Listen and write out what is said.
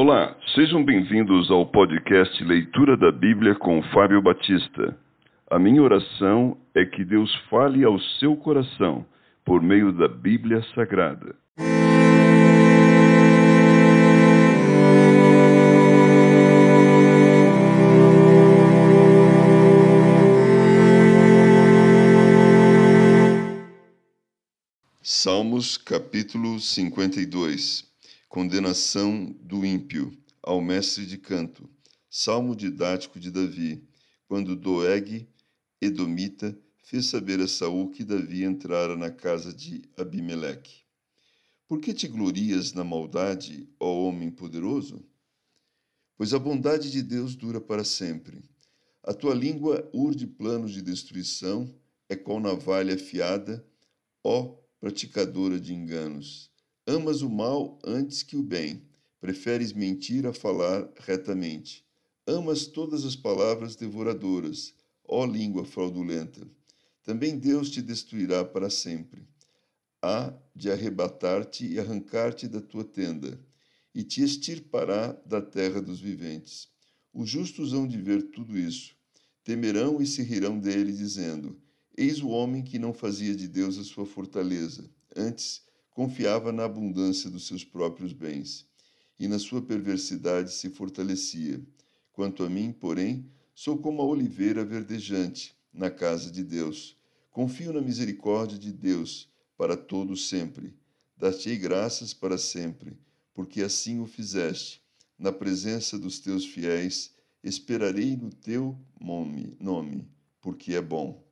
Olá, sejam bem-vindos ao podcast Leitura da Bíblia com Fábio Batista. A minha oração é que Deus fale ao seu coração por meio da Bíblia Sagrada. Salmos capítulo 52 Condenação do ímpio ao mestre de canto. Salmo didático de Davi, quando Doeg, Edomita, fez saber a Saul que Davi entrara na casa de Abimeleque. Por que te glorias na maldade, ó homem poderoso? Pois a bondade de Deus dura para sempre. A tua língua urde planos de destruição, é qual navalha afiada, ó praticadora de enganos. Amas o mal antes que o bem, preferes mentir a falar retamente. Amas todas as palavras devoradoras, ó língua fraudulenta. Também Deus te destruirá para sempre. Há de arrebatar-te e arrancar-te da tua tenda, e te extirpará da terra dos viventes. Os justos hão de ver tudo isso. Temerão e se rirão dele, dizendo: Eis o homem que não fazia de Deus a sua fortaleza, antes confiava na abundância dos seus próprios bens, e na sua perversidade se fortalecia. Quanto a mim, porém, sou como a oliveira verdejante na casa de Deus. Confio na misericórdia de Deus para todo sempre. Dar-te-ei graças para sempre, porque assim o fizeste. Na presença dos teus fiéis, esperarei no teu nome, nome porque é bom.